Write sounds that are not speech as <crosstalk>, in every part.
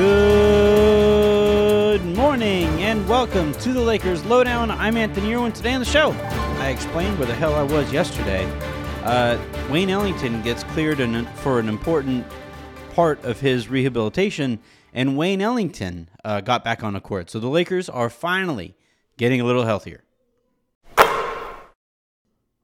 Good morning and welcome to the Lakers Lowdown. I'm Anthony Irwin. Today on the show, I explained where the hell I was yesterday. Uh, Wayne Ellington gets cleared in, for an important part of his rehabilitation, and Wayne Ellington uh, got back on the court. So the Lakers are finally getting a little healthier.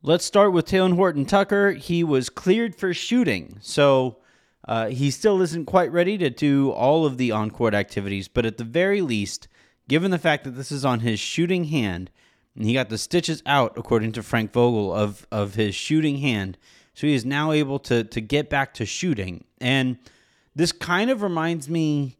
Let's start with Talen Horton Tucker. He was cleared for shooting. So uh, he still isn't quite ready to do all of the on court activities, but at the very least, given the fact that this is on his shooting hand, and he got the stitches out, according to Frank Vogel, of, of his shooting hand, so he is now able to, to get back to shooting. And this kind of reminds me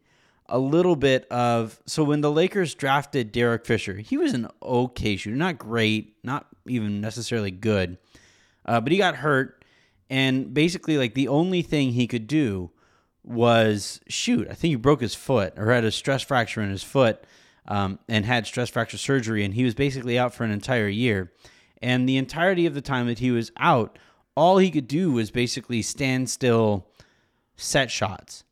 a little bit of so when the Lakers drafted Derek Fisher, he was an okay shooter, not great, not even necessarily good, uh, but he got hurt and basically like the only thing he could do was shoot. I think he broke his foot or had a stress fracture in his foot um, and had stress fracture surgery, and he was basically out for an entire year. And the entirety of the time that he was out, all he could do was basically stand still, set shots.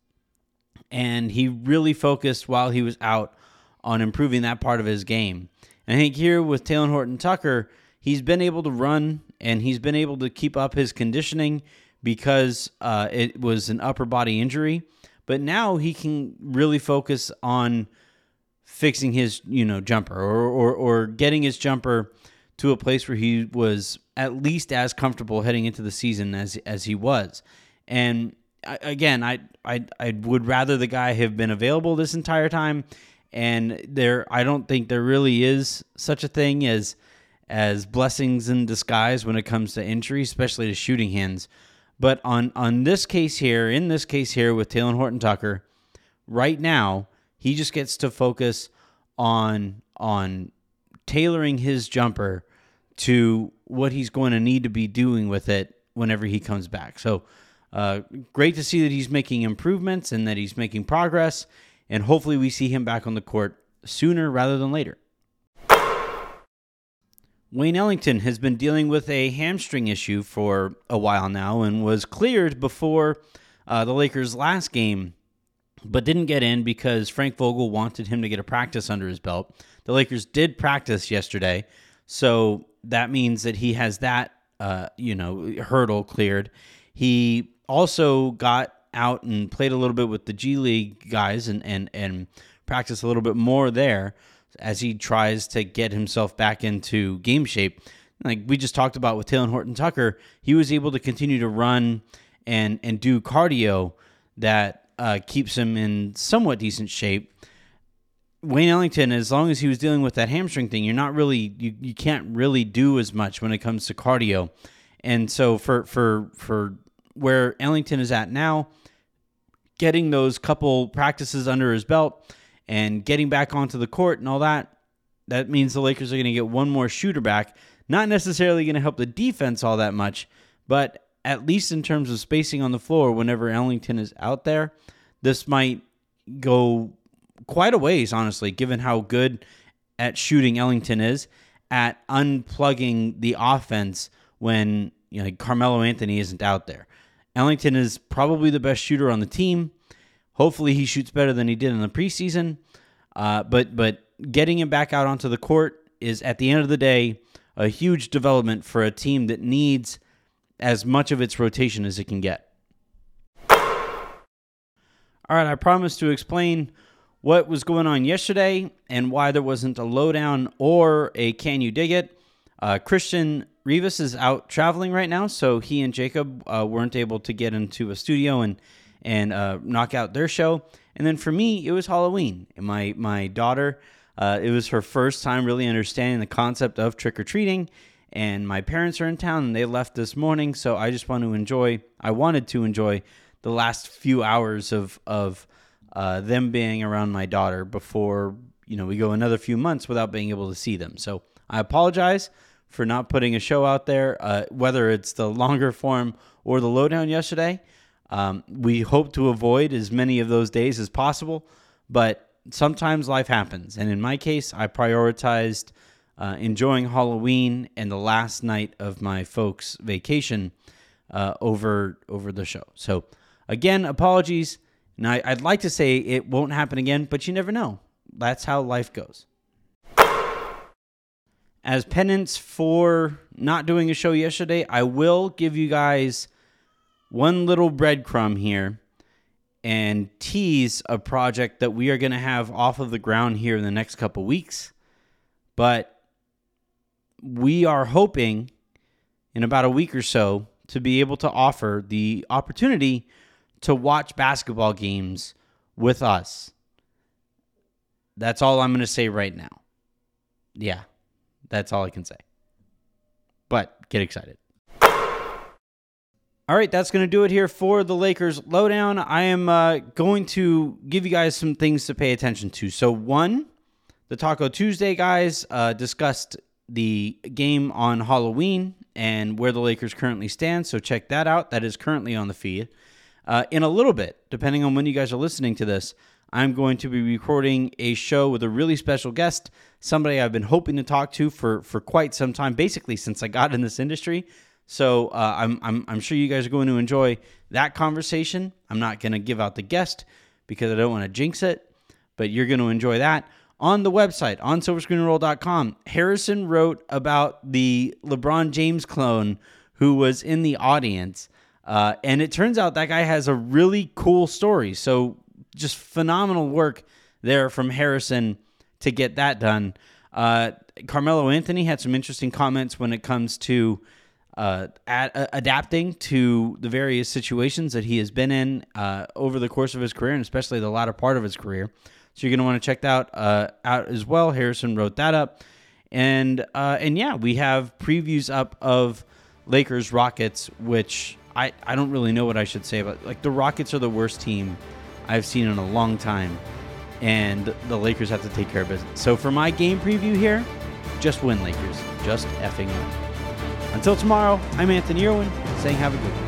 And he really focused while he was out on improving that part of his game. And I think here with Talen Horton Tucker, he's been able to run and he's been able to keep up his conditioning because uh, it was an upper body injury. But now he can really focus on fixing his, you know, jumper or, or, or getting his jumper to a place where he was at least as comfortable heading into the season as as he was. And again, I I I would rather the guy have been available this entire time. And there, I don't think there really is such a thing as as blessings in disguise when it comes to injury, especially to shooting hands. But on on this case here, in this case here with Talen Horton Tucker, right now he just gets to focus on on tailoring his jumper to what he's going to need to be doing with it whenever he comes back. So uh, great to see that he's making improvements and that he's making progress, and hopefully we see him back on the court sooner rather than later. Wayne Ellington has been dealing with a hamstring issue for a while now and was cleared before uh, the Lakers' last game, but didn't get in because Frank Vogel wanted him to get a practice under his belt. The Lakers did practice yesterday, so that means that he has that uh, you know hurdle cleared. He also got out and played a little bit with the G League guys and and and practiced a little bit more there as he tries to get himself back into game shape. Like we just talked about with Talen Horton Tucker, he was able to continue to run and and do cardio that uh, keeps him in somewhat decent shape. Wayne Ellington, as long as he was dealing with that hamstring thing, you're not really you, you can't really do as much when it comes to cardio. And so for for for where Ellington is at now, getting those couple practices under his belt and getting back onto the court and all that, that means the Lakers are going to get one more shooter back. Not necessarily going to help the defense all that much, but at least in terms of spacing on the floor, whenever Ellington is out there, this might go quite a ways, honestly, given how good at shooting Ellington is at unplugging the offense when you know, Carmelo Anthony isn't out there. Ellington is probably the best shooter on the team. Hopefully, he shoots better than he did in the preseason. Uh, but but getting him back out onto the court is at the end of the day a huge development for a team that needs as much of its rotation as it can get. All right, I promised to explain what was going on yesterday and why there wasn't a lowdown or a can you dig it. Uh, Christian Rivas is out traveling right now, so he and Jacob uh, weren't able to get into a studio and and uh, knock out their show. And then for me, it was Halloween. And my my daughter, uh, it was her first time really understanding the concept of trick or treating. And my parents are in town, and they left this morning, so I just want to enjoy. I wanted to enjoy the last few hours of of uh, them being around my daughter before you know we go another few months without being able to see them. So I apologize for not putting a show out there, uh, whether it's the <laughs> longer form or the lowdown yesterday. Um, we hope to avoid as many of those days as possible, but sometimes life happens. And in my case, I prioritized uh, enjoying Halloween and the last night of my folks' vacation uh, over over the show. So again, apologies. I, I'd like to say it won't happen again, but you never know. That's how life goes. As penance for not doing a show yesterday, I will give you guys one little breadcrumb here and tease a project that we are going to have off of the ground here in the next couple weeks. But we are hoping in about a week or so to be able to offer the opportunity to watch basketball games with us. That's all I'm going to say right now. Yeah, that's all I can say. But get excited. All right, that's going to do it here for the Lakers lowdown. I am uh, going to give you guys some things to pay attention to. So, one, the Taco Tuesday guys uh, discussed the game on Halloween and where the Lakers currently stand. So, check that out. That is currently on the feed. Uh, in a little bit, depending on when you guys are listening to this, I'm going to be recording a show with a really special guest, somebody I've been hoping to talk to for for quite some time, basically since I got in this industry. So uh, I'm, I'm I'm sure you guys are going to enjoy that conversation. I'm not going to give out the guest because I don't want to jinx it, but you're going to enjoy that on the website on silverscreenroll.com. Harrison wrote about the LeBron James clone who was in the audience. Uh, and it turns out that guy has a really cool story. So just phenomenal work there from Harrison to get that done. Uh, Carmelo Anthony had some interesting comments when it comes to uh, ad- uh, adapting to the various situations that he has been in uh, over the course of his career, and especially the latter part of his career. So you're going to want to check that out, uh, out as well. Harrison wrote that up, and uh, and yeah, we have previews up of Lakers Rockets, which I I don't really know what I should say about. Like the Rockets are the worst team I've seen in a long time, and the Lakers have to take care of business. So for my game preview here, just win Lakers, just effing win. Until tomorrow, I'm Anthony Irwin saying have a good one.